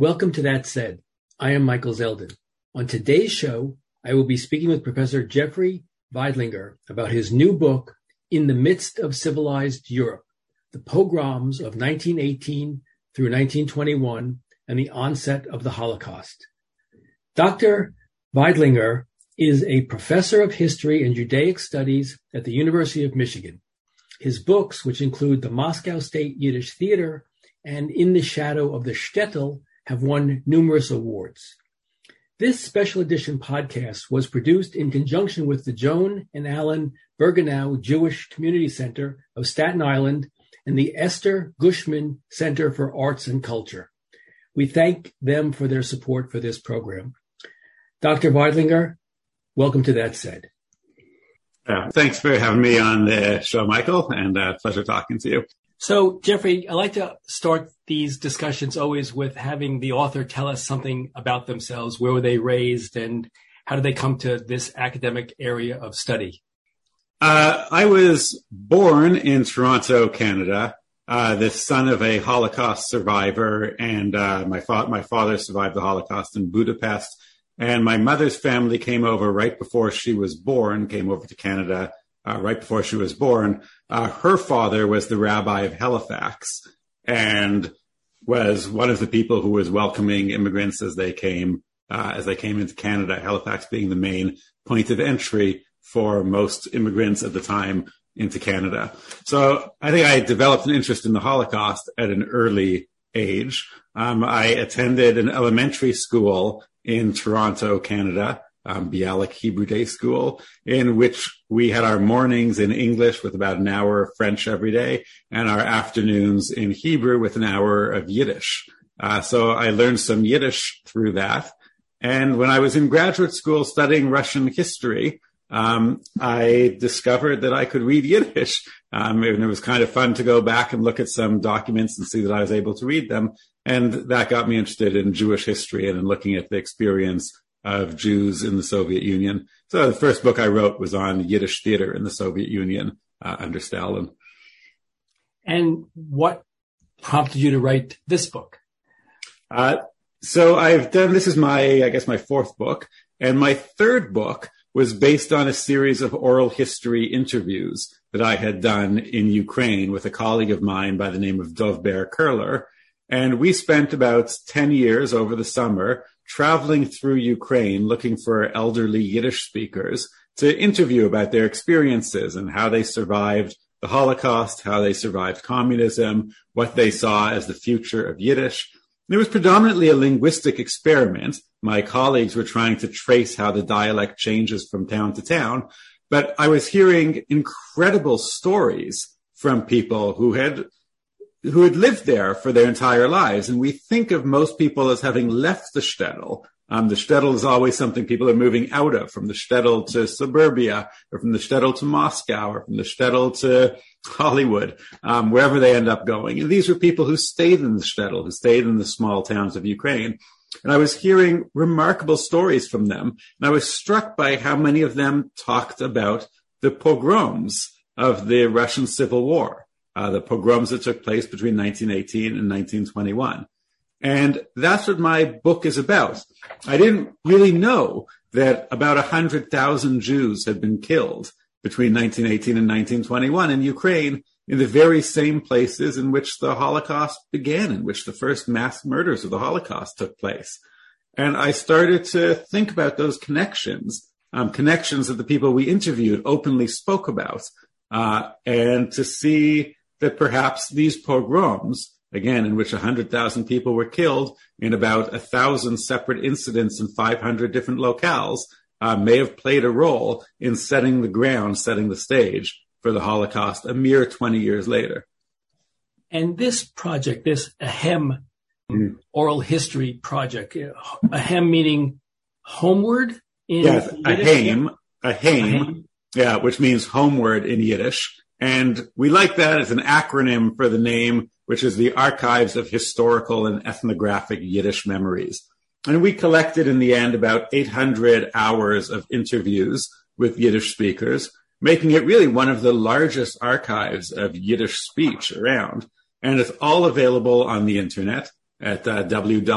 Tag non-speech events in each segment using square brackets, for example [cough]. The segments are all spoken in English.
Welcome to That Said. I am Michael Zeldin. On today's show, I will be speaking with Professor Jeffrey Veidlinger about his new book, In the Midst of Civilized Europe, the pogroms of 1918 through 1921 and the onset of the Holocaust. Dr. Veidlinger is a professor of history and Judaic studies at the University of Michigan. His books, which include the Moscow State Yiddish Theater and In the Shadow of the Shtetl, have won numerous awards. This special edition podcast was produced in conjunction with the Joan and Alan Bernikow Jewish Community Center of Staten Island and the Esther Gushman Center for Arts and Culture. We thank them for their support for this program. Dr. Veidlinger, welcome to That Said. Uh, thanks for having me on the show, Michael, and uh, pleasure talking to you. So, Jeffrey, I like to start these discussions always with having the author tell us something about themselves. Where were they raised and how did they come to this academic area of study? Uh, I was born in Toronto, Canada, uh, the son of a Holocaust survivor, and uh, my, fa- my father survived the Holocaust in Budapest. And my mother's family came over right before she was born, came over to Canada uh, right before she was born. Uh, her father was the rabbi of Halifax and was one of the people who was welcoming immigrants as they came uh, as they came into Canada. Halifax being the main point of entry for most immigrants at the time into Canada. So I think I developed an interest in the Holocaust at an early age. Um, I attended an elementary school in Toronto, Canada, um, Bialik Hebrew Day School, in which we had our mornings in English with about an hour of French every day, and our afternoons in Hebrew with an hour of Yiddish. Uh, so I learned some Yiddish through that. And when I was in graduate school studying Russian history, um, I discovered that I could read Yiddish. Um, and it was kind of fun to go back and look at some documents and see that I was able to read them. And that got me interested in Jewish history and in looking at the experience of Jews in the Soviet Union. So the first book I wrote was on Yiddish theater in the Soviet Union uh, under Stalin. And what prompted you to write this book? Uh, so I've done, this is my, I guess my fourth book. And my third book was based on a series of oral history interviews that I had done in Ukraine with a colleague of mine by the name of Dovber Kerler. And we spent about 10 years over the summer traveling through Ukraine looking for elderly Yiddish speakers to interview about their experiences and how they survived the Holocaust, how they survived communism, what they saw as the future of Yiddish. it was predominantly a linguistic experiment. My colleagues were trying to trace how the dialect changes from town to town, but I was hearing incredible stories from people who had who had lived there for their entire lives. And we think of most people as having left the shtetl. Um, the shtetl is always something people are moving out of, from the shtetl to suburbia, or from the shtetl to Moscow, or from the shtetl to Hollywood, um, wherever they end up going. And these were people who stayed in the shtetl, who stayed in the small towns of Ukraine. And I was hearing remarkable stories from them. And I was struck by how many of them talked about the pogroms of the Russian Civil War uh, the pogroms that took place between 1918 and 1921. And that's what my book is about. I didn't really know that about 100,000 Jews had been killed between 1918 and 1921 in Ukraine in the very same places in which the Holocaust began, in which the first mass murders of the Holocaust took place. And I started to think about those connections, um, connections that the people we interviewed openly spoke about, uh, and to see that perhaps these pogroms, again, in which 100,000 people were killed in about a thousand separate incidents in 500 different locales, uh, may have played a role in setting the ground, setting the stage for the Holocaust a mere 20 years later. And this project, this AHEYM mm. oral history project, AHEYM meaning homeward in yes, AHEYM, AHEYM, yeah, which means homeward in Yiddish. And we like that as an acronym for the name, which is the Archives of Historical and Ethnographic Yiddish Memories. And we collected in the end about 800 hours of interviews with Yiddish speakers, making it really one of the largest archives of Yiddish speech around. And it's all available on the internet. at uh, www.aheym.com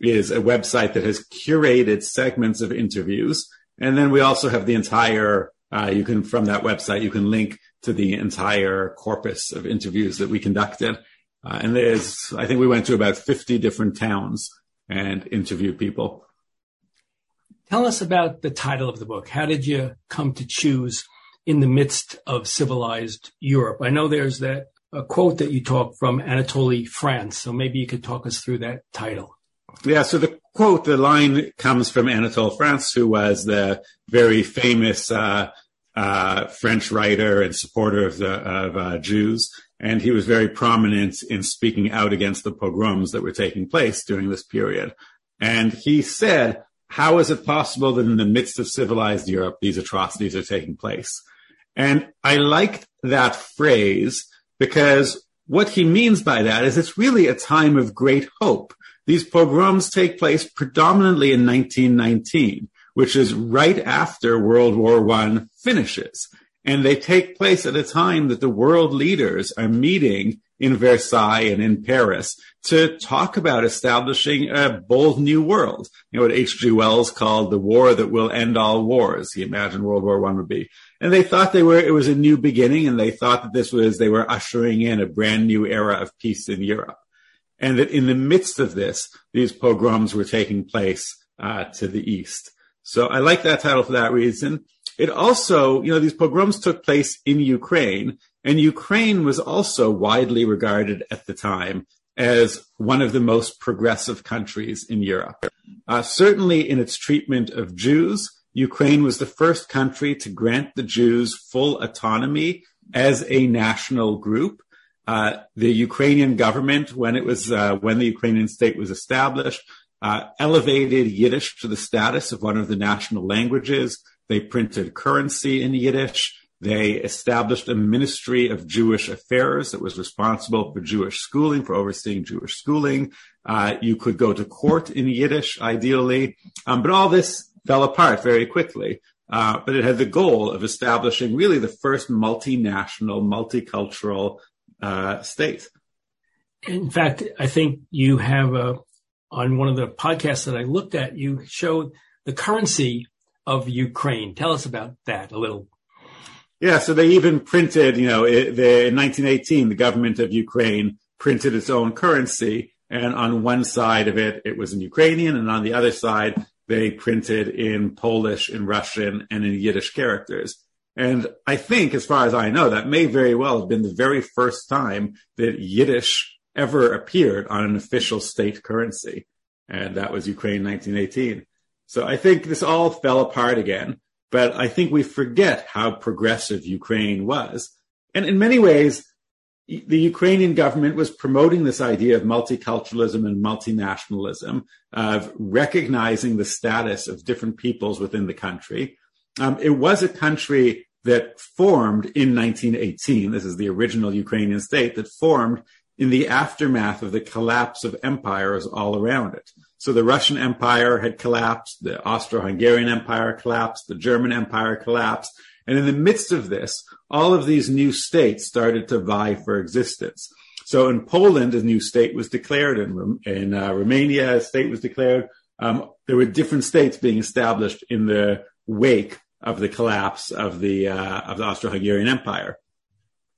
is a website that has curated segments of interviews. And then we also have the entire, uh, you can, from that website, you can link to the entire corpus of interviews that we conducted. Uh, and there's, I think we went to about 50 different towns and interviewed people. Tell us about the title of the book. How did you come to choose in the midst of civilized Europe? I know there's that a quote that you talk from Anatole France. So maybe you could talk us through that title. Yeah. So the quote, the line comes from Anatole France, who was the very famous, uh, uh, French writer and supporter of the of uh, Jews, and he was very prominent in speaking out against the pogroms that were taking place during this period. And he said, "How is it possible that in the midst of civilized Europe these atrocities are taking place?" And I liked that phrase because what he means by that is it's really a time of great hope. These pogroms take place predominantly in 1919 which is right after World War I finishes. And they take place at a time that the world leaders are meeting in Versailles and in Paris to talk about establishing a bold new world. You know what H.G. Wells called the war that will end all wars. He imagined World War I would be. And they thought they were, it was a new beginning and they thought that this was, they were ushering in a brand new era of peace in Europe. And that in the midst of this, these pogroms were taking place uh, to the east. So I like that title for that reason. It also, you know, these pogroms took place in Ukraine, and Ukraine was also widely regarded at the time as one of the most progressive countries in Europe. Uh, certainly in its treatment of Jews, Ukraine was the first country to grant the Jews full autonomy as a national group. Uh, the Ukrainian government, when it was uh, when the Ukrainian state was established, uh, elevated Yiddish to the status of one of the national languages. They printed currency in Yiddish. They established a ministry of Jewish affairs that was responsible for Jewish schooling, for overseeing Jewish schooling. Uh, you could go to court in Yiddish, ideally. Um, but all this fell apart very quickly. Uh, but it had the goal of establishing really the first multinational, multicultural uh, state. In fact, I think you have a, on one of the podcasts that I looked at, you showed the currency of Ukraine. Tell us about that a little. Yeah, so they even printed, you know, it, the, in 1918, the government of Ukraine printed its own currency. And on one side of it, it was in Ukrainian. And on the other side, they printed in Polish, in Russian, and in Yiddish characters. And I think, as far as I know, that may very well have been the very first time that Yiddish ever appeared on an official state currency. And that was Ukraine 1918. So I think this all fell apart again, but I think we forget how progressive Ukraine was. And in many ways, the Ukrainian government was promoting this idea of multiculturalism and multinationalism, of recognizing the status of different peoples within the country. Um, it was a country that formed in 1918. This is the original Ukrainian state that formed in the aftermath of the collapse of empires all around it. So the Russian Empire had collapsed, the Austro-Hungarian Empire collapsed, the German Empire collapsed, and in the midst of this, all of these new states started to vie for existence. So in Poland, a new state was declared. In, in uh, Romania, a state was declared. Um, there were different states being established in the wake of the collapse of the uh, of the Austro-Hungarian Empire.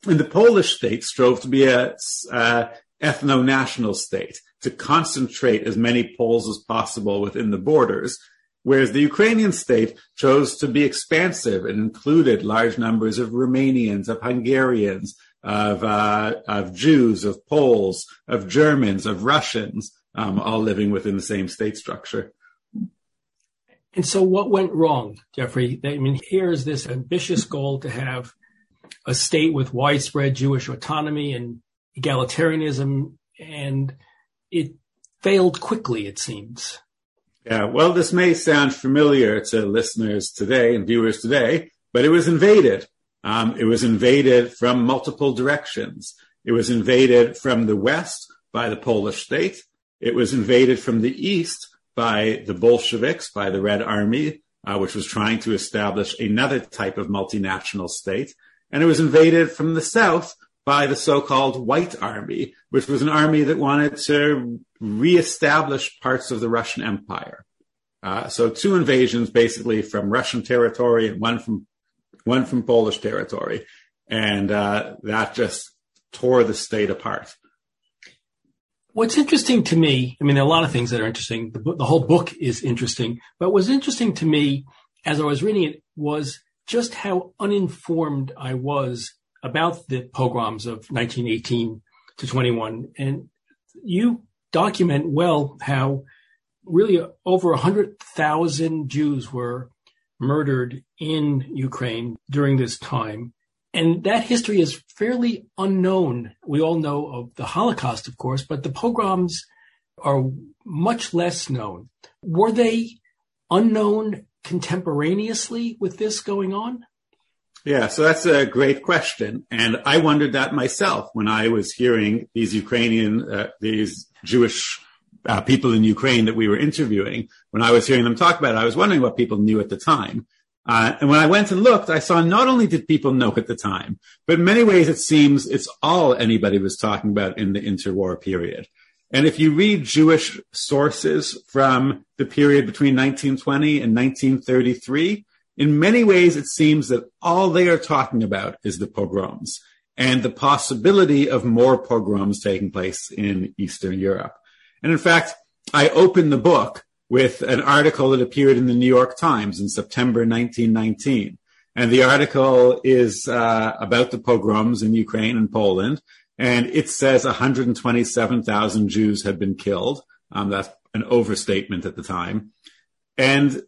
And the Polish state strove to be a uh, ethno-national state to concentrate as many Poles as possible within the borders, whereas the Ukrainian state chose to be expansive and included large numbers of Romanians, of Hungarians, of, uh, of Jews, of Poles, of Germans, of Russians, um, all living within the same state structure. And so, what went wrong, Jeffrey? I mean, here's this ambitious goal to have a state with widespread Jewish autonomy and egalitarianism, and it failed quickly, it seems. Yeah, well, this may sound familiar to listeners today and viewers today, but it was invaded. Um, it was invaded from multiple directions. It was invaded from the west by the Polish state. It was invaded from the east by the Bolsheviks, by the Red Army, uh, which was trying to establish another type of multinational state and it was invaded from the south by the so-called White Army, which was an army that wanted to reestablish parts of the Russian Empire. Uh, so two invasions basically from Russian territory and one from one from Polish territory, and uh, that just tore the state apart. What's interesting to me, I mean, there are a lot of things that are interesting. The, the whole book is interesting, but what's interesting to me as I was reading it was just how uninformed I was about the pogroms of 1918 to 21. And you document well how really over 100,000 Jews were murdered in Ukraine during this time. And that history is fairly unknown. We all know of the Holocaust, of course, but the pogroms are much less known. Were they unknown contemporaneously with this going on? Yeah, so that's a great question. And I wondered that myself when I was hearing these Ukrainian, uh, these Jewish uh, people in Ukraine that we were interviewing. When I was hearing them talk about it, I was wondering what people knew at the time. Uh, and when I went and looked, I saw not only did people know at the time, but in many ways it seems it's all anybody was talking about in the interwar period. And if you read Jewish sources from the period between 1920 and 1933, in many ways it seems that all they are talking about is the pogroms and the possibility of more pogroms taking place in Eastern Europe. And in fact, I opened the book with an article that appeared in the New York Times in September 1919. And the article is uh, about the pogroms in Ukraine and Poland. And it says 127,000 Jews had been killed. Um, that's an overstatement at the time. And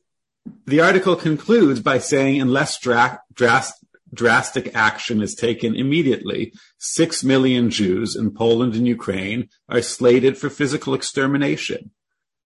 the article concludes by saying, unless dra- drast- drastic action is taken immediately, six million Jews in Poland and Ukraine are slated for physical extermination.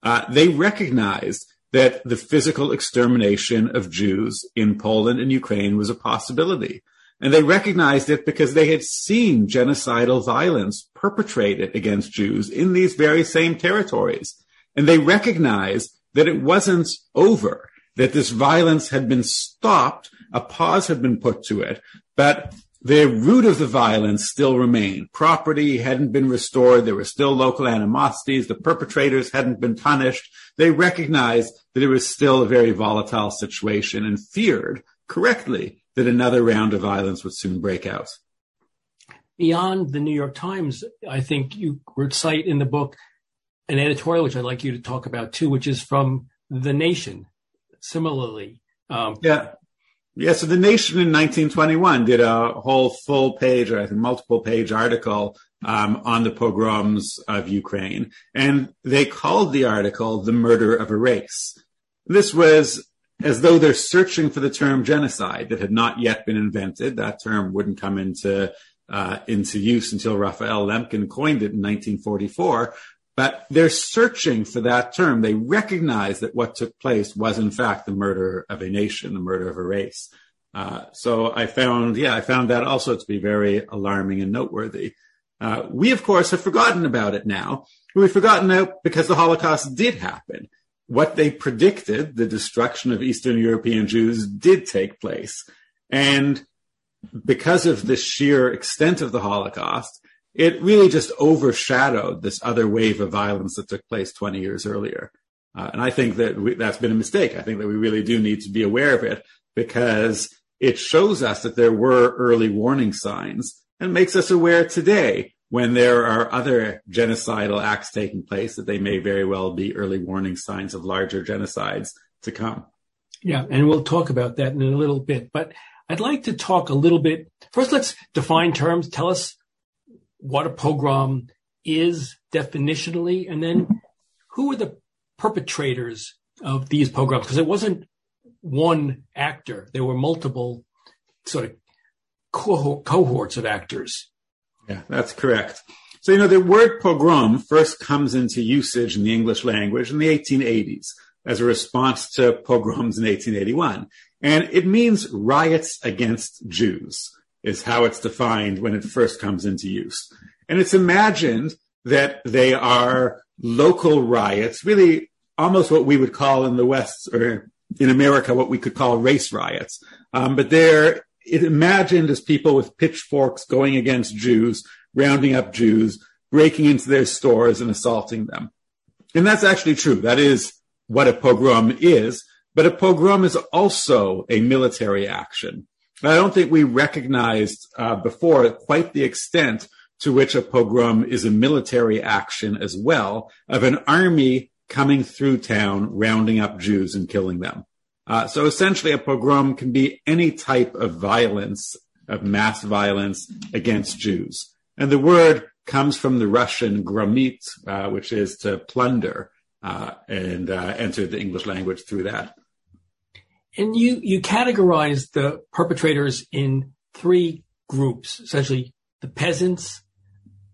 Uh, they recognized that the physical extermination of Jews in Poland and Ukraine was a possibility. And they recognized it because they had seen genocidal violence perpetrated against Jews in these very same territories. And they recognized that it wasn't over, that this violence had been stopped, a pause had been put to it, but the root of the violence still remained. Property hadn't been restored. There were still local animosities. The perpetrators hadn't been punished. They recognized that it was still a very volatile situation and feared correctly that another round of violence would soon break out. Beyond the New York Times, I think you recite in the book an editorial, which I'd like you to talk about too, which is from The Nation. Similarly, um, yeah, yeah. So The Nation in 1921 did a whole full page, or I think multiple page article um, on the pogroms of Ukraine, and they called the article "The Murder of a Race." This was as though they're searching for the term genocide that had not yet been invented. That term wouldn't come into uh, into use until Raphael Lemkin coined it in 1944. But they're searching for that term. They recognize that what took place was in fact the murder of a nation, the murder of a race. Uh, so I found, yeah, I found that also to be very alarming and noteworthy. Uh, we, of course, have forgotten about it now. We've forgotten it because the Holocaust did happen what they predicted, the destruction of Eastern European Jews, did take place. And because of the sheer extent of the Holocaust, it really just overshadowed this other wave of violence that took place 20 years earlier. Uh, and I think that we, that's been a mistake. I think that we really do need to be aware of it because it shows us that there were early warning signs and makes us aware today when there are other genocidal acts taking place that they may very well be early warning signs of larger genocides to come. Yeah, and we'll talk about that in a little bit. But I'd like to talk a little bit. First, let's define terms. Tell us what a pogrom is definitionally, and then who are the perpetrators of these pogroms? Because it wasn't one actor, there were multiple sort of cohorts of actors. Yeah, that's correct. So, you know, the word pogrom first comes into usage in the English language in the 1880s as a response to pogroms in 1881. And it means riots against Jews is how it's defined when it first comes into use. And it's imagined that they are local riots, really almost what we would call in the West or in America, what we could call race riots. Um, but they're imagined as people with pitchforks going against Jews, rounding up Jews, breaking into their stores and assaulting them. And that's actually true. That is what a pogrom is. But a pogrom is also a military action. I don't think we recognized uh, before quite the extent to which a pogrom is a military action as well of an army coming through town, rounding up Jews and killing them. Uh, so essentially, a pogrom can be any type of violence, of mass violence against Jews. And the word comes from the Russian gromit, uh, which is to plunder, uh, and uh, entered the English language through that. And you, you categorize the perpetrators in three groups, essentially the peasants,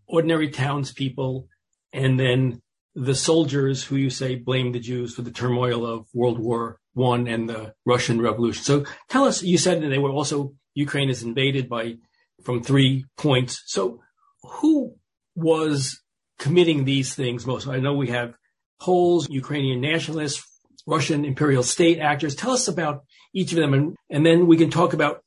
ordinary townspeople, and then the soldiers who you say blame the Jews for the turmoil of World War One and the Russian Revolution. So tell us, you said that they were also Ukraine is invaded by from three points. So who was committing these things most? I know we have Poles, Ukrainian nationalists, Russian imperial state actors. Tell us about each of them, and, and then we can talk about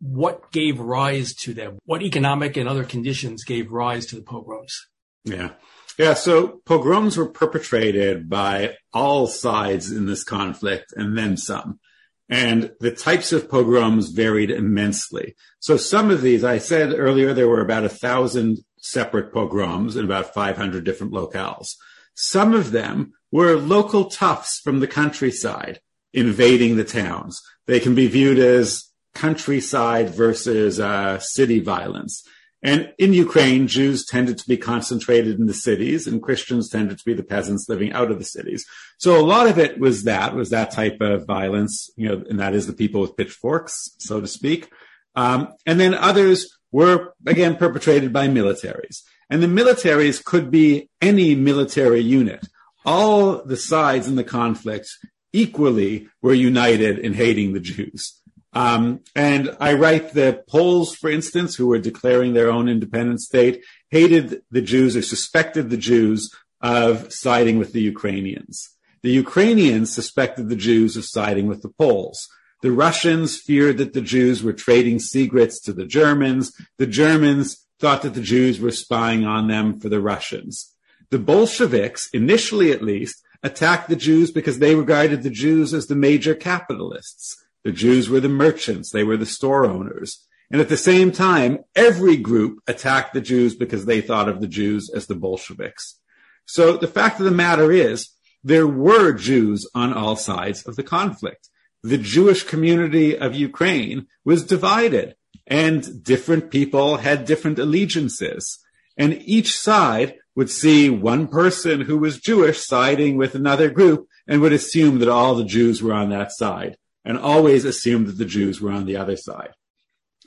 what gave rise to them, what economic and other conditions gave rise to the pogroms. Yeah. Yeah, so pogroms were perpetrated by all sides in this conflict and then some. And the types of pogroms varied immensely. So some of these, I said earlier, there were about a thousand separate pogroms in about 500 different locales. Some of them were local toughs from the countryside invading the towns. They can be viewed as countryside versus uh, city violence. And in Ukraine, Jews tended to be concentrated in the cities and Christians tended to be the peasants living out of the cities. So a lot of it was that, was that type of violence, you know, and that is the people with pitchforks, so to speak. Um, and then others were, again, perpetrated by militaries. And the militaries could be any military unit. All the sides in the conflict equally were united in hating the Jews. Um, and I write the Poles, for instance, who were declaring their own independent state, hated the Jews or suspected the Jews of siding with the Ukrainians. The Ukrainians suspected the Jews of siding with the Poles. The Russians feared that the Jews were trading secrets to the Germans. The Germans thought that the Jews were spying on them for the Russians. The Bolsheviks, initially at least, attacked the Jews because they regarded the Jews as the major capitalists. The Jews were the merchants, they were the store owners. And at the same time, every group attacked the Jews because they thought of the Jews as the Bolsheviks. So the fact of the matter is, there were Jews on all sides of the conflict. The Jewish community of Ukraine was divided and different people had different allegiances. And each side would see one person who was Jewish siding with another group and would assume that all the Jews were on that side and always assume that the Jews were on the other side.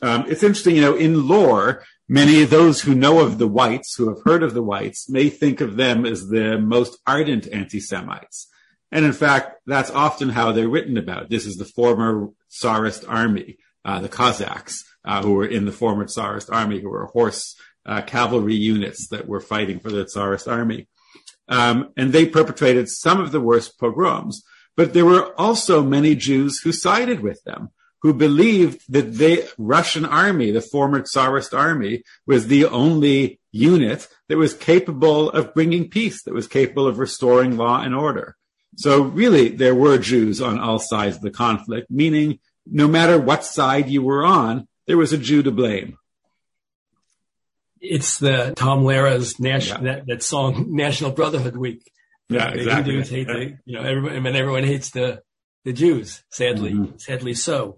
Um, it's interesting, you know, in lore, many of those who know of the whites, who have heard of the whites, may think of them as the most ardent anti-Semites. And in fact, that's often how they're written about. This is the former Tsarist army, uh, the Cossacks uh, who were in the former Tsarist army, who were horse uh, cavalry units that were fighting for the Tsarist army. Um, and they perpetrated some of the worst pogroms. But there were also many Jews who sided with them, who believed that the Russian army, the former Tsarist army, was the only unit that was capable of bringing peace, that was capable of restoring law and order. So really, there were Jews on all sides of the conflict, meaning no matter what side you were on, there was a Jew to blame. It's the Tom Lehrer's national yeah. that, that, song [laughs] National Brotherhood Week. Yeah, the exactly. Hindus hate the, you know, everyone, I mean, everyone hates the, the Jews, sadly, mm-hmm. sadly so.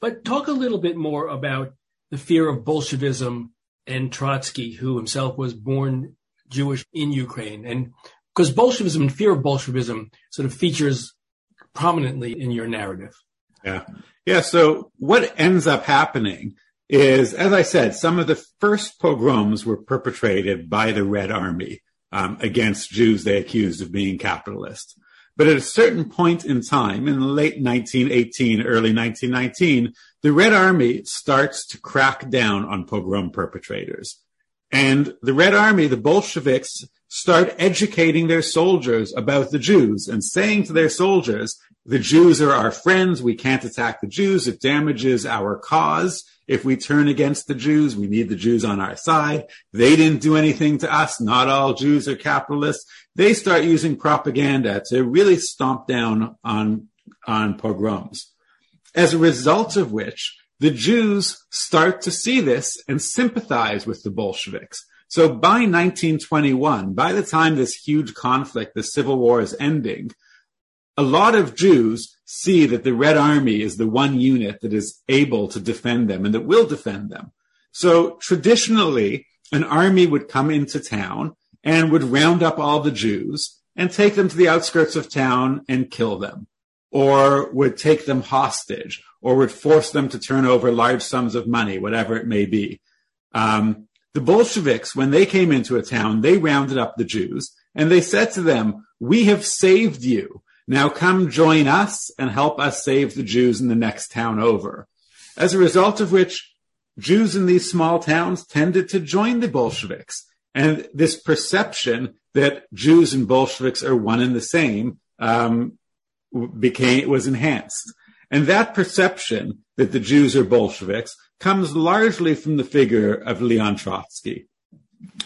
But talk a little bit more about the fear of Bolshevism and Trotsky, who himself was born Jewish in Ukraine. And because Bolshevism and fear of Bolshevism sort of features prominently in your narrative. Yeah. Yeah. So what ends up happening is, as I said, some of the first pogroms were perpetrated by the Red Army um, against Jews they accused of being capitalist. But at a certain point in time, in late 1918, early 1919, the Red Army starts to crack down on pogrom perpetrators. And the Red Army, the Bolsheviks, start educating their soldiers about the Jews and saying to their soldiers, the Jews are our friends. We can't attack the Jews. It damages our cause. If we turn against the Jews, we need the Jews on our side. They didn't do anything to us. Not all Jews are capitalists. They start using propaganda to really stomp down on, on pogroms. As a result of which, the Jews start to see this and sympathize with the Bolsheviks. So by 1921, by the time this huge conflict, the Civil War is ending, a lot of Jews see that the Red Army is the one unit that is able to defend them and that will defend them. So traditionally, an army would come into town and would round up all the Jews and take them to the outskirts of town and kill them, or would take them hostage, or would force them to turn over large sums of money, whatever it may be. Um, the Bolsheviks, when they came into a town, they rounded up the Jews and they said to them, we have saved you. Now come join us and help us save the Jews in the next town over. As a result of which, Jews in these small towns tended to join the Bolsheviks. And this perception that Jews and Bolsheviks are one and the same um, became was enhanced. And that perception that the Jews are Bolsheviks comes largely from the figure of Leon Trotsky.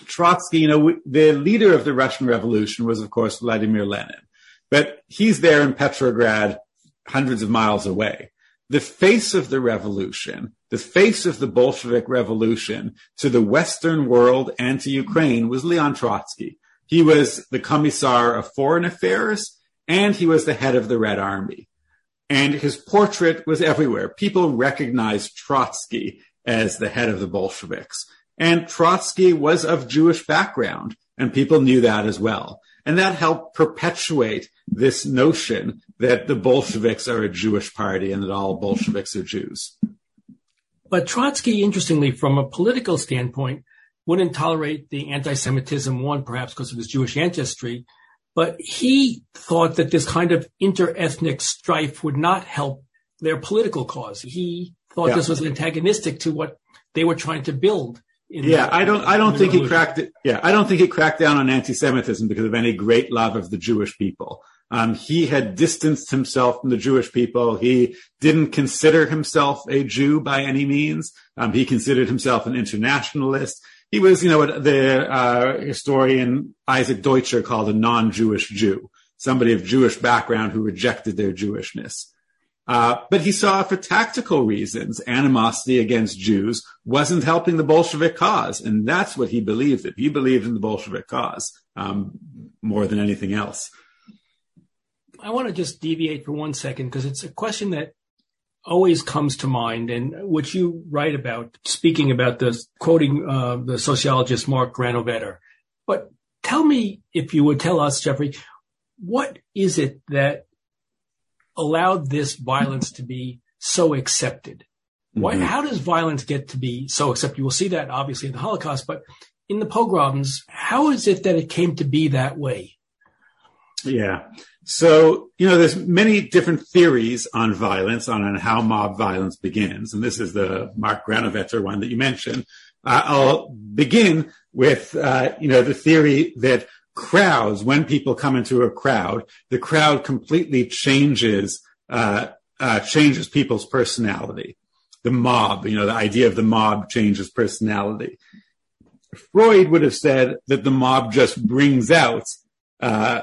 Trotsky, you know, the leader of the Russian Revolution was, of course, Vladimir Lenin. But he's there in Petrograd, hundreds of miles away. The face of the revolution, the face of the Bolshevik revolution to the Western world and to Ukraine was Leon Trotsky. He was the Commissar of Foreign Affairs and he was the head of the Red Army. And his portrait was everywhere. People recognized Trotsky as the head of the Bolsheviks. And Trotsky was of Jewish background and people knew that as well. And that helped perpetuate this notion that the Bolsheviks are a Jewish party and that all Bolsheviks are Jews. But Trotsky, interestingly, from a political standpoint, wouldn't tolerate the anti-Semitism, one, perhaps because of his Jewish ancestry, but he thought that this kind of inter-ethnic strife would not help their political cause. He thought yeah. this was antagonistic to what they were trying to build yeah, the, I don't. I don't think he cracked it. Yeah, I don't think he cracked down on anti-Semitism because of any great love of the Jewish people. Um, he had distanced himself from the Jewish people. He didn't consider himself a Jew by any means. Um, he considered himself an internationalist. He was, you know, what the uh, historian Isaac Deutscher called a non-Jewish Jew, somebody of Jewish background who rejected their Jewishness. Uh, but he saw for tactical reasons animosity against Jews wasn't helping the Bolshevik cause, and that's what he believed in. He believed in the Bolshevik cause um, more than anything else. I want to just deviate for one second because it's a question that always comes to mind, and what you write about, speaking about the quoting uh, the sociologist Mark Granovetter. But tell me, if you would tell us, Jeffrey, what is it that allowed this violence to be so accepted? Why, mm-hmm. how does violence get to be so accepted? you will see that obviously in the Holocaust, but in the pogroms, how is it that it came to be that way? Yeah. So, you know, there's many different theories on violence, on, on how mob violence begins. And this is the Mark Granovetter one that you mentioned. Uh, I'll begin with, uh, you know, the theory that crowds, when people come into a crowd, the crowd completely changes, uh, uh, changes people's personality. The mob, you know, the idea of the mob changes personality. Freud would have said that the mob just brings out, uh,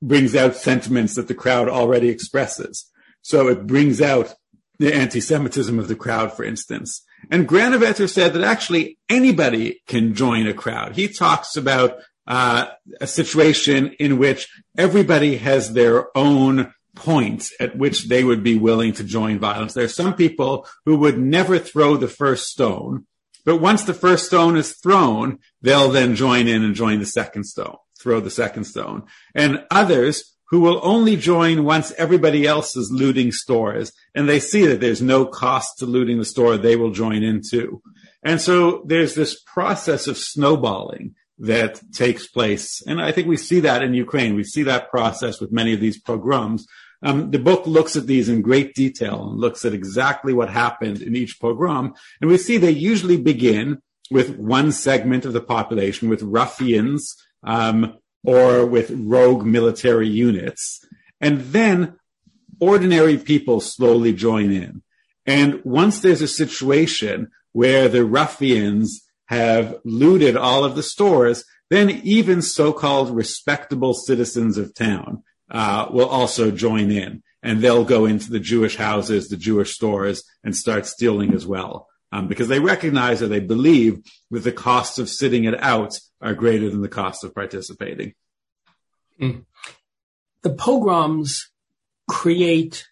brings out sentiments that the crowd already expresses. So it brings out the anti-Semitism of the crowd, for instance. And Granovetter said that actually anybody can join a crowd. He talks about uh, a situation in which everybody has their own point at which they would be willing to join violence. There are some people who would never throw the first stone, but once the first stone is thrown, they'll then join in and join the second stone, throw the second stone. And others who will only join once everybody else is looting stores and they see that there's no cost to looting the store, they will join in too. And so there's this process of snowballing that takes place. And I think we see that in Ukraine. We see that process with many of these pogroms. Um, the book looks at these in great detail and looks at exactly what happened in each pogrom. And we see they usually begin with one segment of the population, with ruffians um, or with rogue military units. And then ordinary people slowly join in. And once there's a situation where the ruffians have looted all of the stores, then even so-called respectable citizens of town uh, will also join in, and they'll go into the Jewish houses, the Jewish stores, and start stealing as well, um, because they recognize or they believe that the costs of sitting it out are greater than the cost of participating. Mm. The pogroms create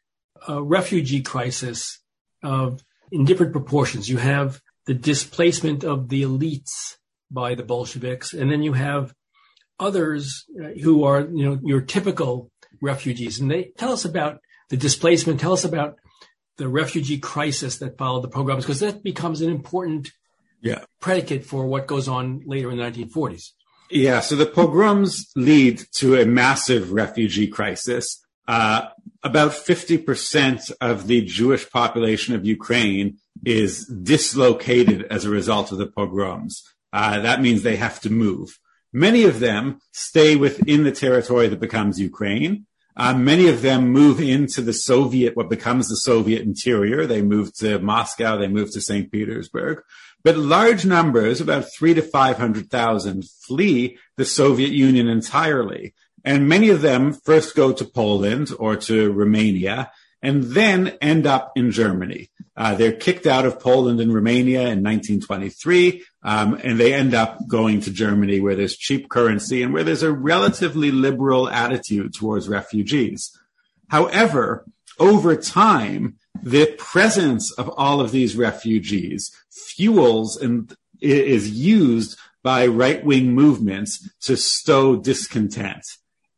a refugee crisis of in different proportions. You have the displacement of the elites by the Bolsheviks, and then you have others uh, who are, you know, your typical refugees. And they tell us about the displacement. Tell us about the refugee crisis that followed the pogroms, because that becomes an important yeah. predicate for what goes on later in the 1940s. Yeah, so the pogroms lead to a massive refugee crisis. Uh, about 50% of the Jewish population of Ukraine is dislocated as a result of the pogroms. Uh, that means they have to move. Many of them stay within the territory that becomes Ukraine. Uh, many of them move into the Soviet, what becomes the Soviet interior. They move to Moscow, they move to St. Petersburg. But large numbers, about three to 500,000, flee the Soviet Union entirely. And many of them first go to Poland or to Romania and then end up in Germany. Uh, they're kicked out of Poland and Romania in 1923, um, and they end up going to Germany where there's cheap currency and where there's a relatively liberal attitude towards refugees. However, over time, the presence of all of these refugees fuels and is used by right wing movements to stow discontent.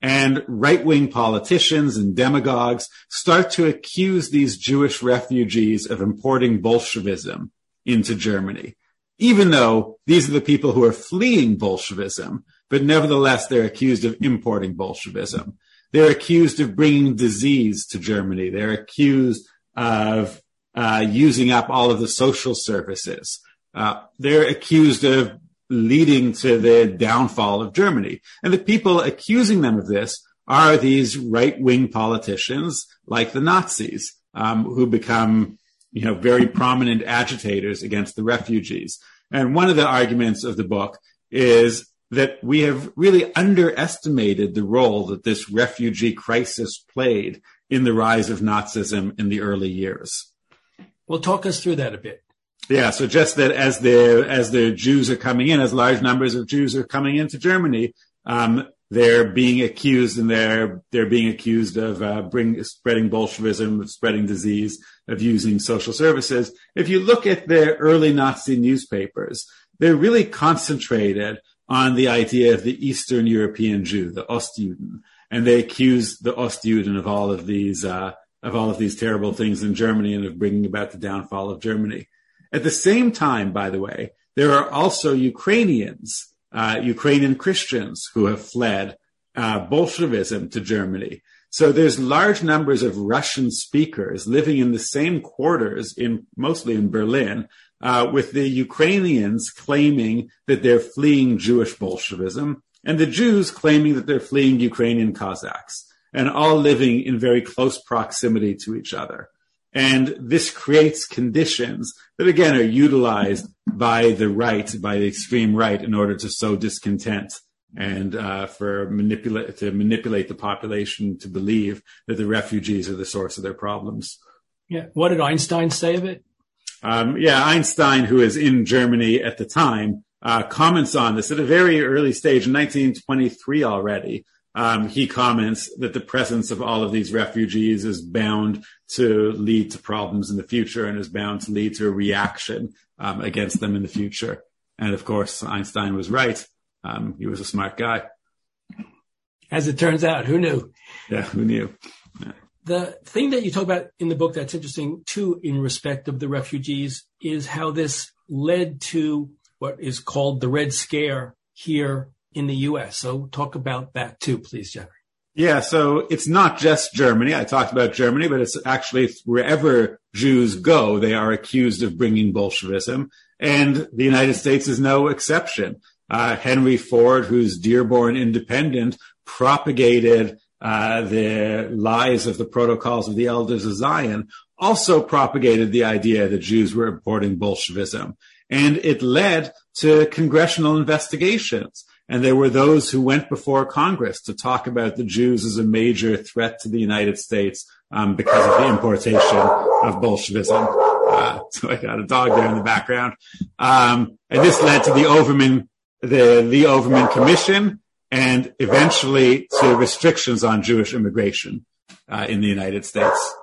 And right wing politicians and demagogues start to accuse these Jewish refugees of importing Bolshevism into Germany, even though these are the people who are fleeing Bolshevism, but nevertheless they're accused of importing Bolshevism. They're accused of bringing disease to Germany. They're accused of uh, using up all of the social services. Uh, they're accused of leading to the downfall of Germany. And the people accusing them of this are these right wing politicians like the Nazis, um, who become, you know, very prominent agitators against the refugees. And one of the arguments of the book is that we have really underestimated the role that this refugee crisis played in the rise of Nazism in the early years. Well, talk us through that a bit. Yeah, so just that as the as the Jews are coming in, as large numbers of Jews are coming into Germany, um, they're being accused and they're they're being accused of uh, bring, spreading Bolshevism, of spreading disease, of using social services. If you look at the early Nazi newspapers, they're really concentrated on the idea of the Eastern European Jew, the Ostjuden, and they accuse the Ostjuden of all of these uh, of all of these terrible things in Germany and of bringing about the downfall of Germany. At the same time, by the way, there are also Ukrainians, uh, Ukrainian Christians who have fled uh, Bolshevism to Germany. So there's large numbers of Russian speakers living in the same quarters in mostly in Berlin, uh, with the Ukrainians claiming that they're fleeing Jewish Bolshevism and the Jews claiming that they're fleeing Ukrainian Cossacks and all living in very close proximity to each other. And this creates conditions that again are utilized by the right, by the extreme right in order to sow discontent and uh, for manipulate to manipulate the population to believe that the refugees are the source of their problems. Yeah. What did Einstein say of it? Um, yeah, Einstein, who is in Germany at the time, uh, comments on this at a very early stage in 1923 already um, he comments that the presence of all of these refugees is bound to lead to problems in the future and is bound to lead to a reaction um, against them in the future. And of course, Einstein was right. Um, he was a smart guy. As it turns out, who knew? Yeah, who knew? Yeah. The thing that you talk about in the book that's interesting too, in respect of the refugees, is how this led to what is called the Red Scare here in the U.S. So talk about that too, please, Jeffrey. Yeah, so it's not just Germany. I talked about Germany, but it's actually wherever Jews go, they are accused of bringing Bolshevism. And the United States is no exception. Uh, Henry Ford, whose Dearborn Independent, propagated uh, the lies of the protocols of the elders of Zion, also propagated the idea that Jews were importing Bolshevism. And it led to congressional investigations. And there were those who went before Congress to talk about the Jews as a major threat to the United States um, because of the importation of Bolshevism. Uh, [laughs] so I got a dog there in the background. Um, and this led to the Overman, the Lee Overman Commission, and eventually to restrictions on Jewish immigration uh, in the United States.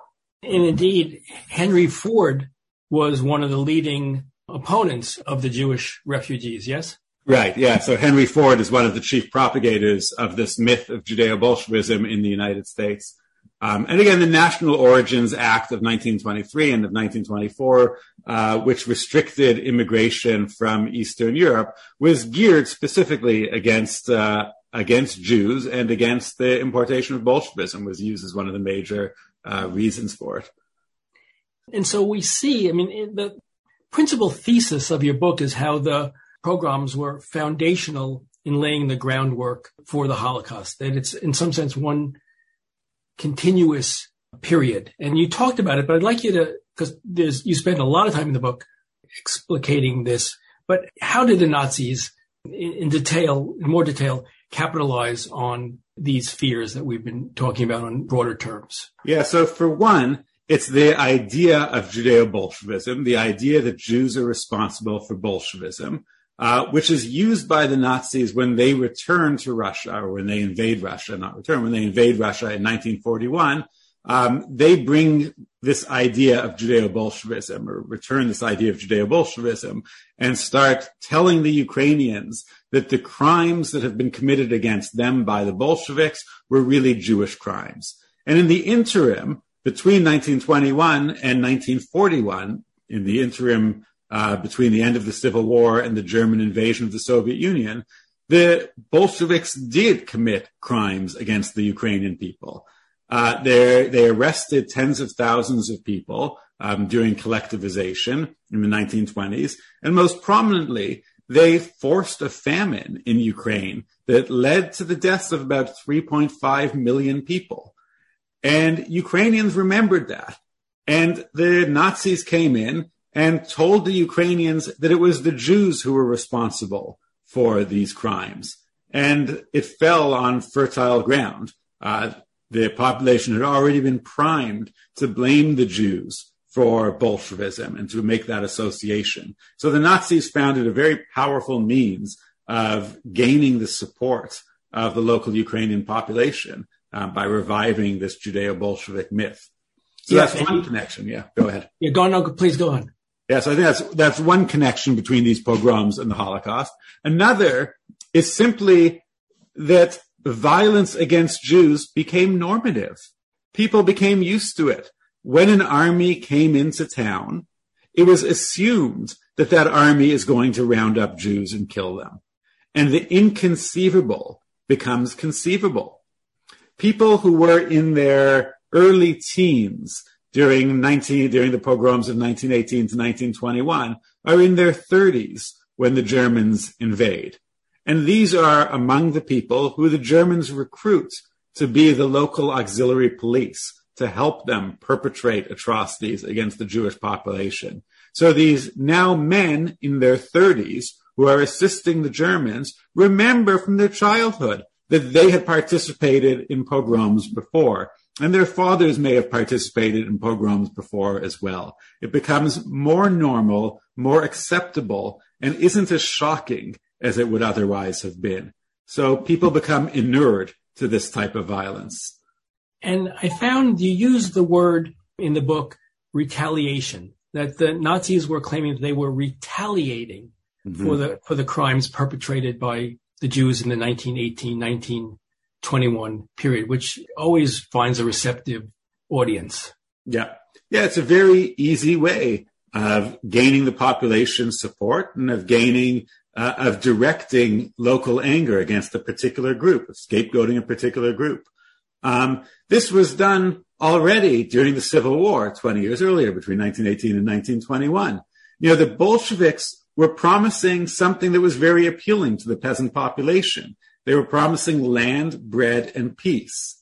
And indeed, Henry Ford was one of the leading opponents of the Jewish refugees, yes? Right, yeah. So Henry Ford is one of the chief propagators of this myth of Judeo-Bolshevism in the United States. Um, and again, the National Origins Act of 1923 and of 1924, uh, which restricted immigration from Eastern Europe, was geared specifically against uh, against Jews and against the importation of Bolshevism. Was used as one of the major uh, reasons for it. And so we see. I mean, the principal thesis of your book is how the pogroms were foundational in laying the groundwork for the Holocaust. That it's in some sense one continuous period. And you talked about it, but I'd like you to, because there's, you spend a lot of time in the book explicating this, but how did the Nazis in, in detail, in more detail, capitalize on these fears that we've been talking about on broader terms? Yeah. So for one, it's the idea of Judeo-Bolshevism, the idea that Jews are responsible for Bolshevism, uh, which is used by the Nazis when they return to Russia or when they invade Russia, not return, when they invade Russia in 1941. Um, they bring this idea of Judeo-Bolshevism or return this idea of Judeo-Bolshevism and start telling the Ukrainians that the crimes that have been committed against them by the Bolsheviks were really Jewish crimes. And in the interim, between 1921 and 1941, in the interim uh, between the end of the Civil War and the German invasion of the Soviet Union, the Bolsheviks did commit crimes against the Ukrainian people. Uh, they arrested tens of thousands of people um, during collectivization in the 1920s, and most prominently, they forced a famine in Ukraine that led to the deaths of about 3.5 million people. And Ukrainians remembered that. And the Nazis came in and told the Ukrainians that it was the Jews who were responsible for these crimes. And it fell on fertile ground. Uh, the population had already been primed to blame the Jews for Bolshevism and to make that association. So the Nazis found it a very powerful means of gaining the support of the local Ukrainian population uh, by reviving this Judeo-Bolshevik myth. So yeah, that's one connection. Yeah, go ahead. Yeah, go on. No, please go on. Yes, I think that's that's one connection between these pogroms and the Holocaust. Another is simply that violence against Jews became normative. People became used to it. When an army came into town, it was assumed that that army is going to round up Jews and kill them. And the inconceivable becomes conceivable. People who were in their early teens during 19, during the pogroms of 1918 to 1921 are in their 30s when the Germans invade. And these are among the people who the Germans recruit to be the local auxiliary police to help them perpetrate atrocities against the Jewish population. So these now men in their 30s who are assisting the Germans remember from their childhood that they had participated in pogroms before and their fathers may have participated in pogroms before as well. It becomes more normal, more acceptable, and isn't as shocking as it would otherwise have been. So people become inured to this type of violence. And I found you used the word in the book retaliation, that the Nazis were claiming that they were retaliating mm-hmm. for the for the crimes perpetrated by the Jews in the 1918, 19 21 period, which always finds a receptive audience. Yeah. Yeah. It's a very easy way of gaining the population support and of gaining, uh, of directing local anger against a particular group, of scapegoating a particular group. Um, this was done already during the Civil War 20 years earlier, between 1918 and 1921. You know, the Bolsheviks were promising something that was very appealing to the peasant population. They were promising land, bread, and peace.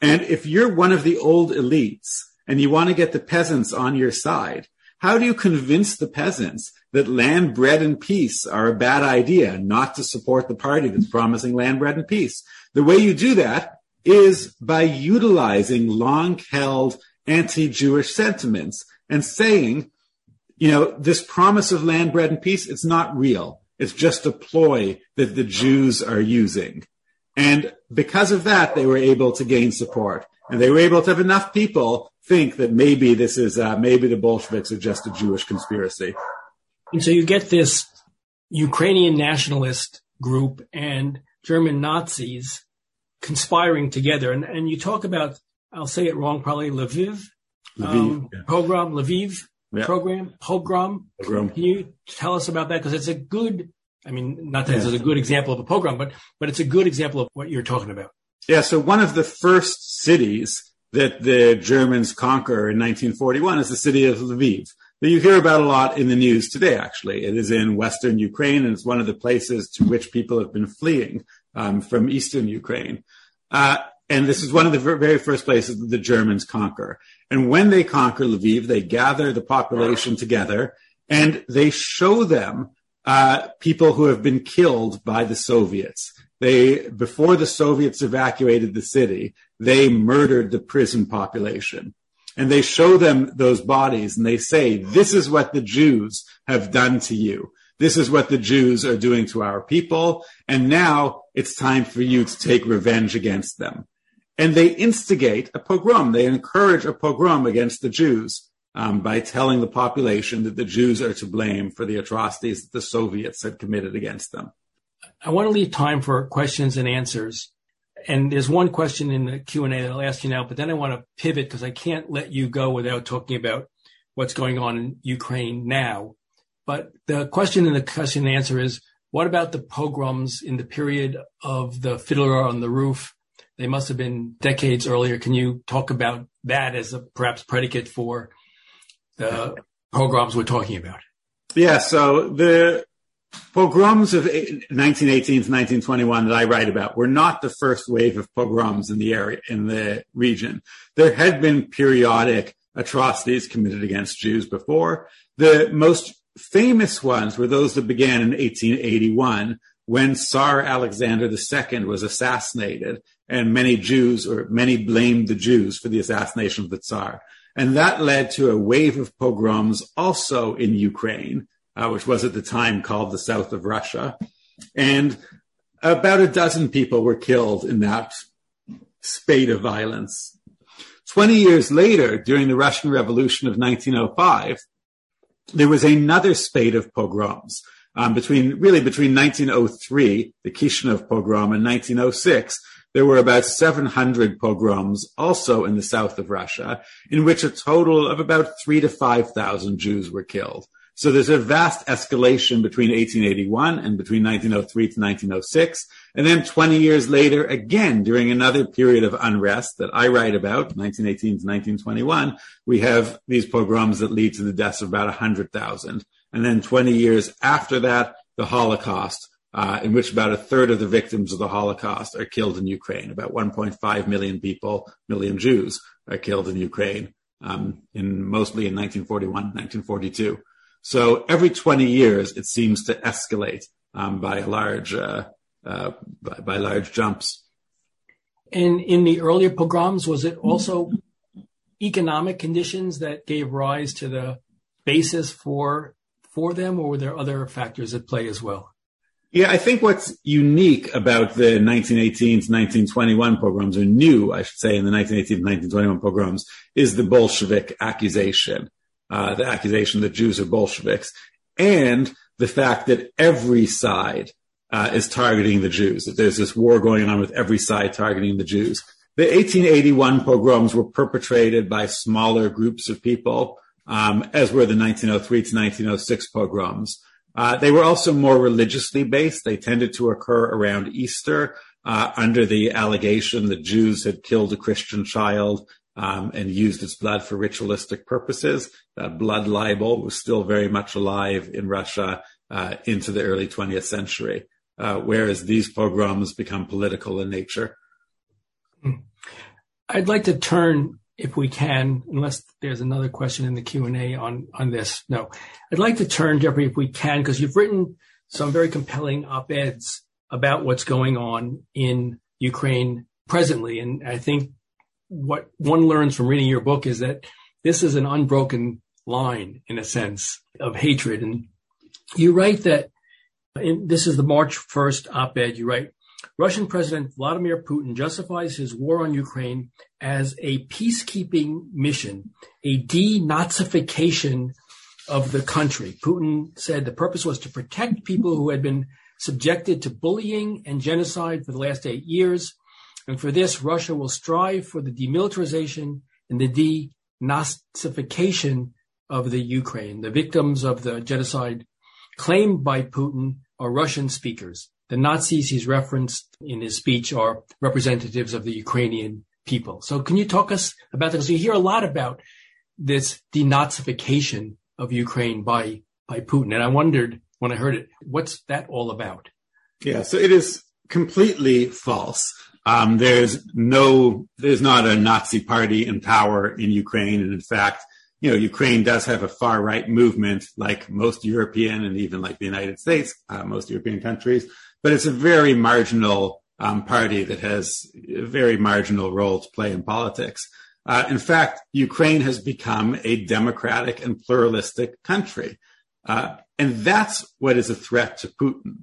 And if you're one of the old elites and you want to get the peasants on your side, how do you convince the peasants that land, bread, and peace are a bad idea, not to support the party that's promising land, bread, and peace? The way you do that is by utilizing long held anti-Jewish sentiments and saying, you know, this promise of land, bread, and peace, it's not real. It's just a ploy that the Jews are using. And because of that, they were able to gain support. And they were able to have enough people think that maybe this is, uh, maybe the Bolsheviks are just a Jewish conspiracy. And so you get this Ukrainian nationalist group and German Nazis conspiring together. And, and you talk about, I'll say it wrong, probably Lviv, Lviv um, yeah. program, Lviv yeah. program, pogrom. Can you tell us about that? Because it's a good, I mean, not that yeah. it's a good example of a pogrom, but, but it's a good example of what you're talking about. Yeah. So one of the first cities that the Germans conquer in 1941 is the city of Lviv that you hear about a lot in the news today, actually. It is in Western Ukraine and it's one of the places to which people have been fleeing um, from Eastern Ukraine. Uh, and this is one of the very first places that the Germans conquer. And when they conquer Lviv, they gather the population together and they show them uh, people who have been killed by the Soviets. They, before the Soviets evacuated the city, they murdered the prison population. And they show them those bodies and they say, this is what the Jews have done to you. This is what the Jews are doing to our people. And now it's time for you to take revenge against them. And they instigate a pogrom. They encourage a pogrom against the Jews um, by telling the population that the Jews are to blame for the atrocities that the Soviets had committed against them. I want to leave time for questions and answers. And there's one question in the Q&A that I'll ask you now, but then I want to pivot because I can't let you go without talking about what's going on in Ukraine now. But the question in the question and answer is, what about the pogroms in the period of the Fiddler on the Roof? They must have been decades earlier. Can you talk about that as a perhaps predicate for the pogroms we're talking about? Yeah. So the pogroms of 1918 to 1921 that I write about were not the first wave of pogroms in the area, in the region. There had been periodic atrocities committed against Jews before. The most famous ones were those that began in 1881 when Tsar Alexander II was assassinated and many Jews or many blamed the Jews for the assassination of the Tsar. And that led to a wave of pogroms also in Ukraine, uh, which was at the time called the south of Russia. And about a dozen people were killed in that spate of violence. 20 years later, during the Russian Revolution of 1905, there was another spate of pogroms. Um, between really between 1903, the Kishinev pogrom, and 1906, there were about 700 pogroms also in the south of Russia, in which a total of about three to 5,000 Jews were killed. So there's a vast escalation between 1881 and between 1903 to 1906. And then 20 years later, again, during another period of unrest that I write about, 1918 to 1921, we have these pogroms that lead to the deaths of about 100,000. And then 20 years after that, the Holocaust, uh, in which about a third of the victims of the Holocaust are killed in Ukraine. About 1.5 million people, million Jews, are killed in Ukraine, um, in mostly in 1941, 1942. So every 20 years, it seems to escalate um, by large uh, uh, by, by, large jumps. And in the earlier pogroms, was it also economic conditions that gave rise to the basis for for them, or were there other factors at play as well? Yeah, I think what's unique about the 1918 to 1921 pogroms, or new, I should say, in the 1918 to 1921 pogroms, is the Bolshevik accusation uh, the accusation that Jews are Bolsheviks, and the fact that every side uh, is targeting the Jews. That there's this war going on with every side targeting the Jews. The 1881 pogroms were perpetrated by smaller groups of people, um, as were the 1903 to 1906 pogroms. Uh, they were also more religiously based. They tended to occur around Easter, uh, under the allegation that Jews had killed a Christian child um, and used its blood for ritualistic purposes. That blood libel was still very much alive in Russia uh, into the early 20th century, uh, whereas these pogroms become political in nature. I'd like to turn, if we can, unless there's another question in the Q and A on on this. No, I'd like to turn, Jeffrey, if we can, because you've written some very compelling op-eds about what's going on in Ukraine presently, and I think what one learns from reading your book is that this is an unbroken line, in a sense, of hatred. And you write that. In, this is the March 1st op-ed. You write, Russian President Vladimir Putin justifies his war on Ukraine as a peacekeeping mission, a denazification of the country. Putin said the purpose was to protect people who had been subjected to bullying and genocide for the last eight years. And for this, Russia will strive for the demilitarization and the denazification of the Ukraine. The victims of the genocide claimed by Putin are Russian speakers. The Nazis he's referenced in his speech are representatives of the Ukrainian people. So can you talk us about that? Because you hear a lot about this denazification of Ukraine by, by Putin. And I wondered when I heard it, what's that all about? Yeah, so it is completely false. Um, there's no, there's not a Nazi party in power in Ukraine. And in fact, you know, Ukraine does have a far right movement like most European and even like the United States, uh, most European countries but it's a very marginal um, party that has a very marginal role to play in politics. Uh, in fact, Ukraine has become a democratic and pluralistic country. Uh, and that's what is a threat to Putin.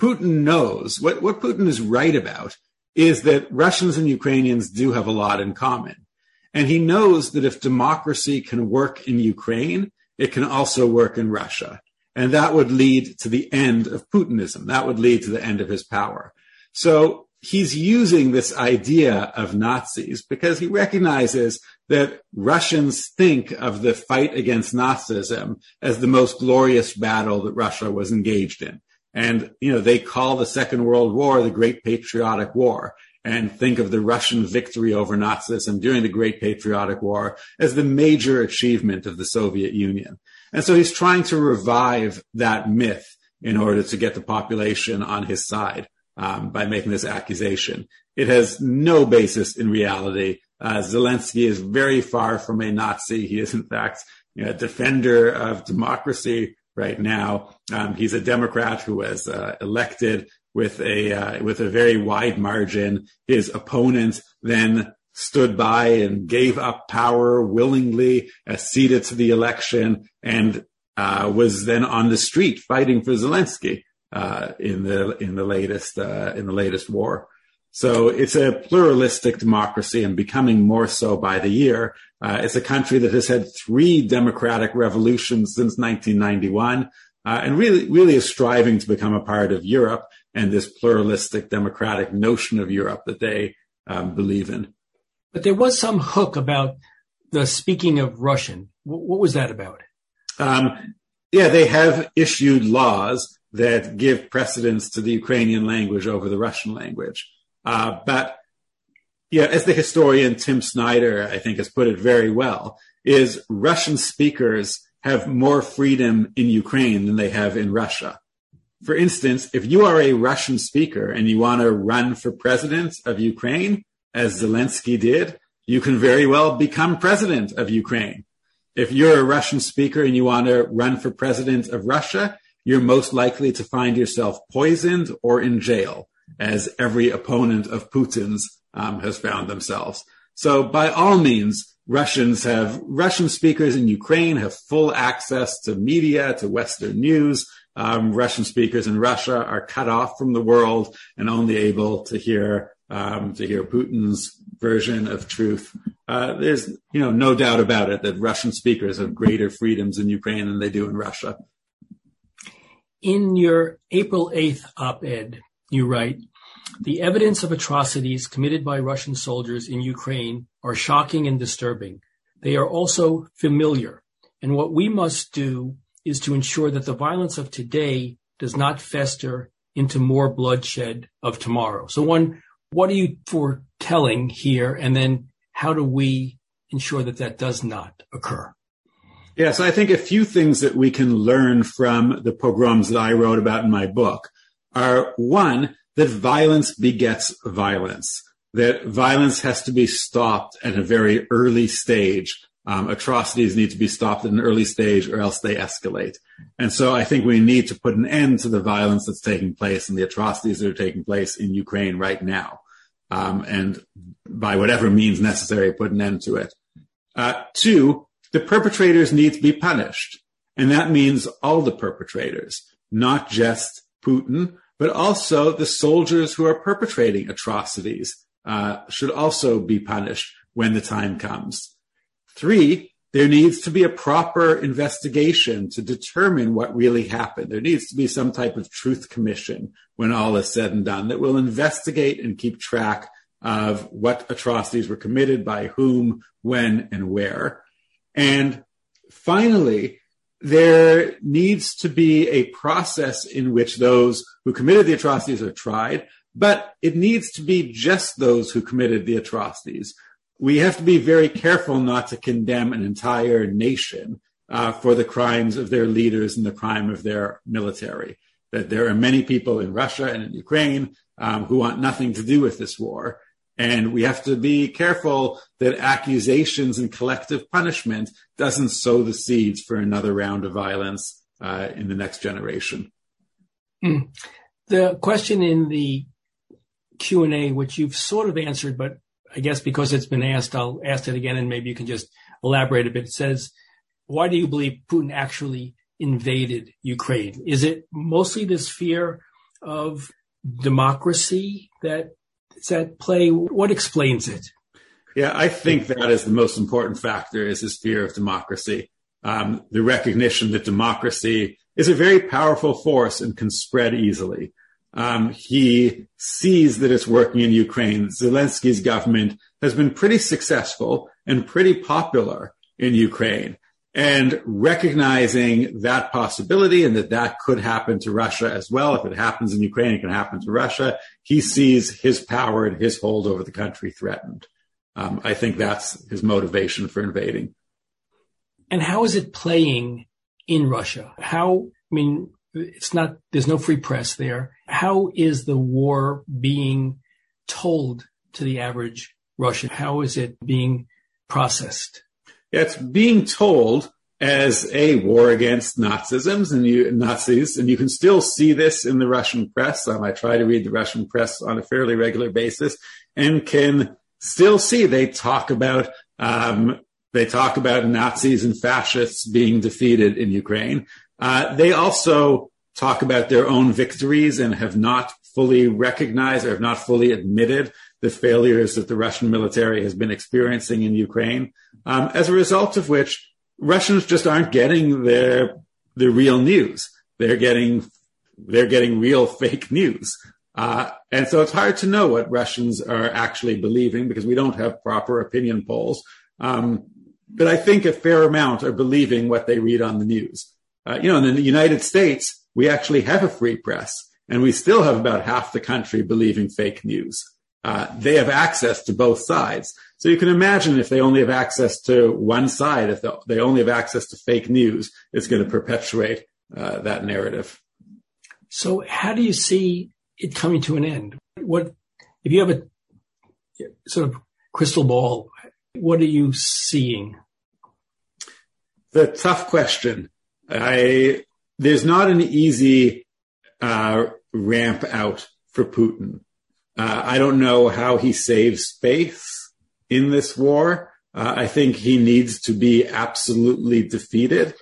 Putin knows what, what Putin is right about is that Russians and Ukrainians do have a lot in common. And he knows that if democracy can work in Ukraine, it can also work in Russia. And that would lead to the end of Putinism. That would lead to the end of his power. So he's using this idea of Nazis because he recognizes that Russians think of the fight against Nazism as the most glorious battle that Russia was engaged in. And, you know, they call the Second World War the Great Patriotic War and think of the Russian victory over Nazism during the Great Patriotic War as the major achievement of the Soviet Union. And so he's trying to revive that myth in order to get the population on his side um, by making this accusation. It has no basis in reality. Uh, Zelensky is very far from a Nazi. He is, in fact, you know, a defender of democracy right now. Um, he's a Democrat who was uh, elected with a uh, with a very wide margin. His opponent then stood by and gave up power willingly, acceded to the election, and uh, was then on the street fighting for Zelensky uh, in the in the latest uh, in the latest war. So it's a pluralistic democracy and becoming more so by the year. Uh, it's a country that has had three democratic revolutions since 1991. Uh, and really, really is striving to become a part of Europe and this pluralistic democratic notion of Europe that they um, believe in. But there was some hook about the speaking of Russian. what was that about? Um, yeah, they have issued laws that give precedence to the Ukrainian language over the Russian language. Uh, but yeah, as the historian Tim Snyder, I think, has put it very well, is Russian speakers have more freedom in Ukraine than they have in Russia. For instance, if you are a Russian speaker and you want to run for president of Ukraine, as Zelensky did, you can very well become president of Ukraine. If you're a Russian speaker and you want to run for president of Russia, you're most likely to find yourself poisoned or in jail, as every opponent of Putin's um, has found themselves. So by all means, Russians have, Russian speakers in Ukraine have full access to media, to Western news. Um, Russian speakers in Russia are cut off from the world and only able to hear um, to hear Putin's version of truth. Uh, there's, you know, no doubt about it that Russian speakers have greater freedoms in Ukraine than they do in Russia. In your April 8th op-ed, you write, the evidence of atrocities committed by Russian soldiers in Ukraine are shocking and disturbing. They are also familiar. And what we must do is to ensure that the violence of today does not fester into more bloodshed of tomorrow. So one what are you foretelling here? And then how do we ensure that that does not occur? Yes, I think a few things that we can learn from the pogroms that I wrote about in my book are one, that violence begets violence. that violence has to be stopped at a very early stage. Um, atrocities need to be stopped at an early stage or else they escalate. And so I think we need to put an end to the violence that's taking place and the atrocities that are taking place in Ukraine right now. Um, and by whatever means necessary, put an end to it. Uh, two, the perpetrators need to be punished. And that means all the perpetrators, not just Putin, but also the soldiers who are perpetrating atrocities uh, should also be punished when the time comes. Three, there needs to be a proper investigation to determine what really happened. There needs to be some type of truth commission when all is said and done that will investigate and keep track of what atrocities were committed by whom, when, and where. And finally, there needs to be a process in which those who committed the atrocities are tried, but it needs to be just those who committed the atrocities. We have to be very careful not to condemn an entire nation uh, for the crimes of their leaders and the crime of their military. That there are many people in Russia and in Ukraine um, who want nothing to do with this war. And we have to be careful that accusations and collective punishment doesn't sow the seeds for another round of violence uh, in the next generation. Mm. The question in the Q and A, which you've sort of answered, but I guess because it's been asked, I'll ask it again, and maybe you can just elaborate a bit. It says, "Why do you believe Putin actually invaded Ukraine? Is it mostly this fear of democracy that is at play? What explains it? Yeah, I think that is the most important factor is his fear of democracy. Um, the recognition that democracy is a very powerful force and can spread easily. Um, he sees that it's working in Ukraine. Zelensky's government has been pretty successful and pretty popular in Ukraine. And recognizing that possibility and that that could happen to Russia as well. If it happens in Ukraine, it can happen to Russia. He sees his power and his hold over the country threatened. Um, I think that's his motivation for invading. And how is it playing in Russia? How, I mean, it's not, there's no free press there. How is the war being told to the average Russian? How is it being processed? It's being told as a war against Nazisms and you, Nazis, and you can still see this in the Russian press. Um, I try to read the Russian press on a fairly regular basis and can still see they talk about um, they talk about Nazis and fascists being defeated in Ukraine. Uh, they also talk about their own victories and have not fully recognized or have not fully admitted the failures that the Russian military has been experiencing in Ukraine, um, as a result of which Russians just aren't getting their the real news. They're getting they're getting real [laughs] fake news. Uh, and so it's hard to know what Russians are actually believing because we don't have proper opinion polls. Um, but I think a fair amount are believing what they read on the news. Uh, you know, in the United States, we actually have a free press and we still have about half the country believing fake news uh, they have access to both sides. So you can imagine if they only have access to one side, if they only have access to fake news, it's going to perpetuate uh, that narrative. So how do you see it coming to an end? What if you have a sort of crystal ball? What are you seeing? The tough question. I there's not an easy uh, ramp out for Putin. Uh, I don't know how he saves face in this war. Uh, I think he needs to be absolutely defeated,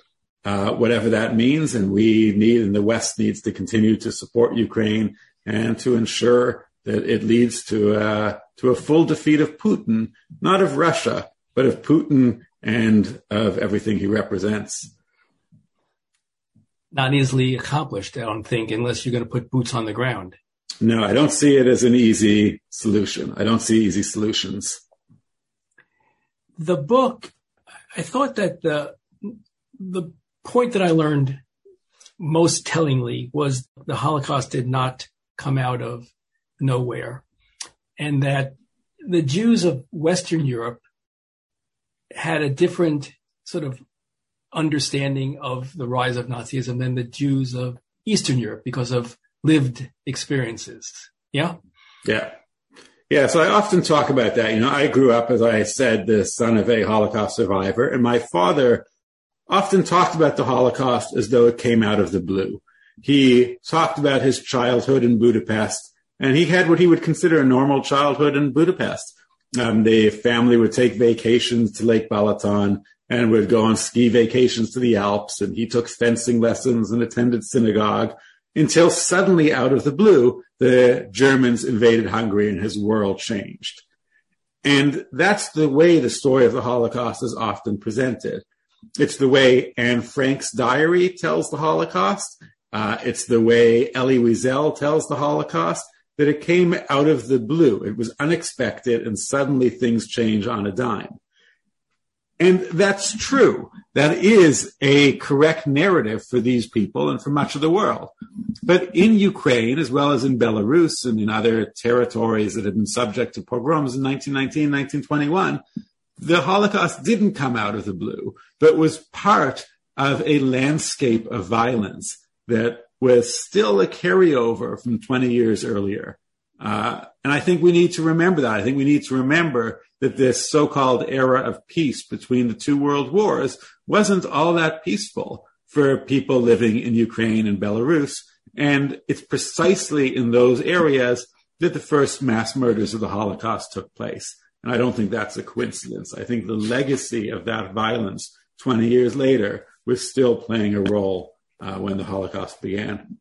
uh, whatever that means. And we need, and the West needs to continue to support Ukraine and to ensure that it leads to a, to a full defeat of Putin, not of Russia, but of Putin and of everything he represents. Not easily accomplished, I don't think, unless you're going to put boots on the ground. No, I don't see it as an easy solution. I don't see easy solutions. The book, I thought that the the point that I learned most tellingly was the Holocaust did not come out of nowhere, and that the Jews of Western Europe had a different sort of understanding of the rise of Nazism than the Jews of Eastern Europe because of lived experiences. Yeah. Yeah. Yeah, so I often talk about that. You know, I grew up, as I said, the son of a Holocaust survivor, and my father often talked about the Holocaust as though it came out of the blue. He talked about his childhood in Budapest, and he had what he would consider a normal childhood in Budapest. Um, the family would take vacations to Lake Balaton and would go on ski vacations to the Alps, and he took fencing lessons and attended synagogue until suddenly, out of the blue, the Germans invaded Hungary and his world changed. And that's the way the story of the Holocaust is often presented. It's the way Anne Frank's diary tells the Holocaust. Uh, it's the way Elie Wiesel tells the Holocaust that it came out of the blue. It was unexpected and suddenly things change on a dime. And that's true. That is a correct narrative for these people and for much of the world. But in Ukraine, as well as in Belarus and in other territories that have been subject to pogroms in 1919, 1921, the Holocaust didn't come out of the blue, but was part of a landscape of violence that was still a carryover from 20 years earlier. Uh, and I think we need to remember that. I think we need to remember that this so-called era of peace between the two world wars wasn't all that peaceful for people living in Ukraine and Belarus. And it's precisely in those areas that the first mass murders of the Holocaust took place. And I don't think that's a coincidence. I think the legacy of that violence 20 years later was still playing a role uh, when the Holocaust began.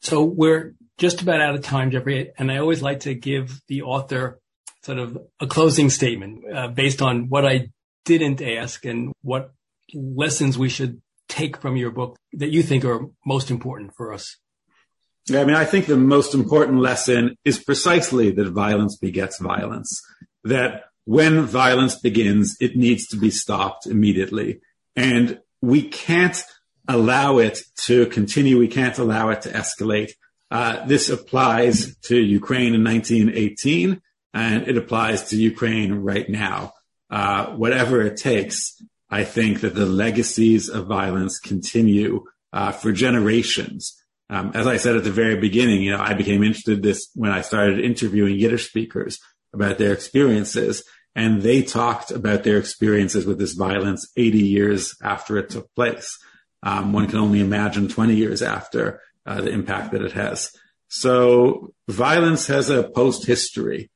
So we're just about out of time, Jeffrey, and I always like to give the author sort of a closing statement uh, based on what I didn't ask and what lessons we should take from your book that you think are most important for us. Yeah, I mean, I think the most important lesson is precisely that violence begets violence. That when violence begins, it needs to be stopped immediately. And we can't allow it to continue. We can't allow it to escalate. Uh, this applies to Ukraine in 1918 and it applies to Ukraine right now. Uh, whatever it takes, I think that the legacies of violence continue uh, for generations. Um, as I said at the very beginning, you know, I became interested in this when I started interviewing Yiddish speakers about their experiences, and they talked about their experiences with this violence 80 years after it took place. Um, one can only imagine 20 years after uh, the impact that it has. So violence has a post history.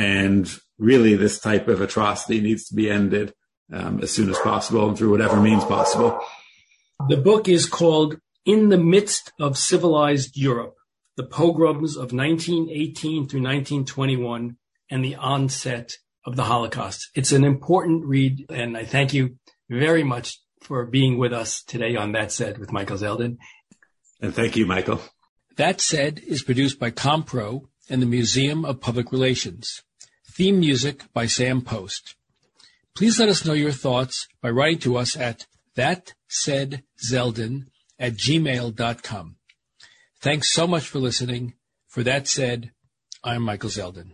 And really, this type of atrocity needs to be ended um, as soon as possible and through whatever means possible. The book is called In the Midst of Civilized Europe The Pogroms of 1918 through 1921 and the Onset of the Holocaust. It's an important read, and I thank you very much for being with us today on That Said with Michael Zeldin. And thank you, Michael. That Said is produced by Compro and the Museum of Public Relations. Theme music by Sam Post. Please let us know your thoughts by writing to us at thatsaidzeldin at gmail.com. Thanks so much for listening. For that said, I'm Michael Zeldin.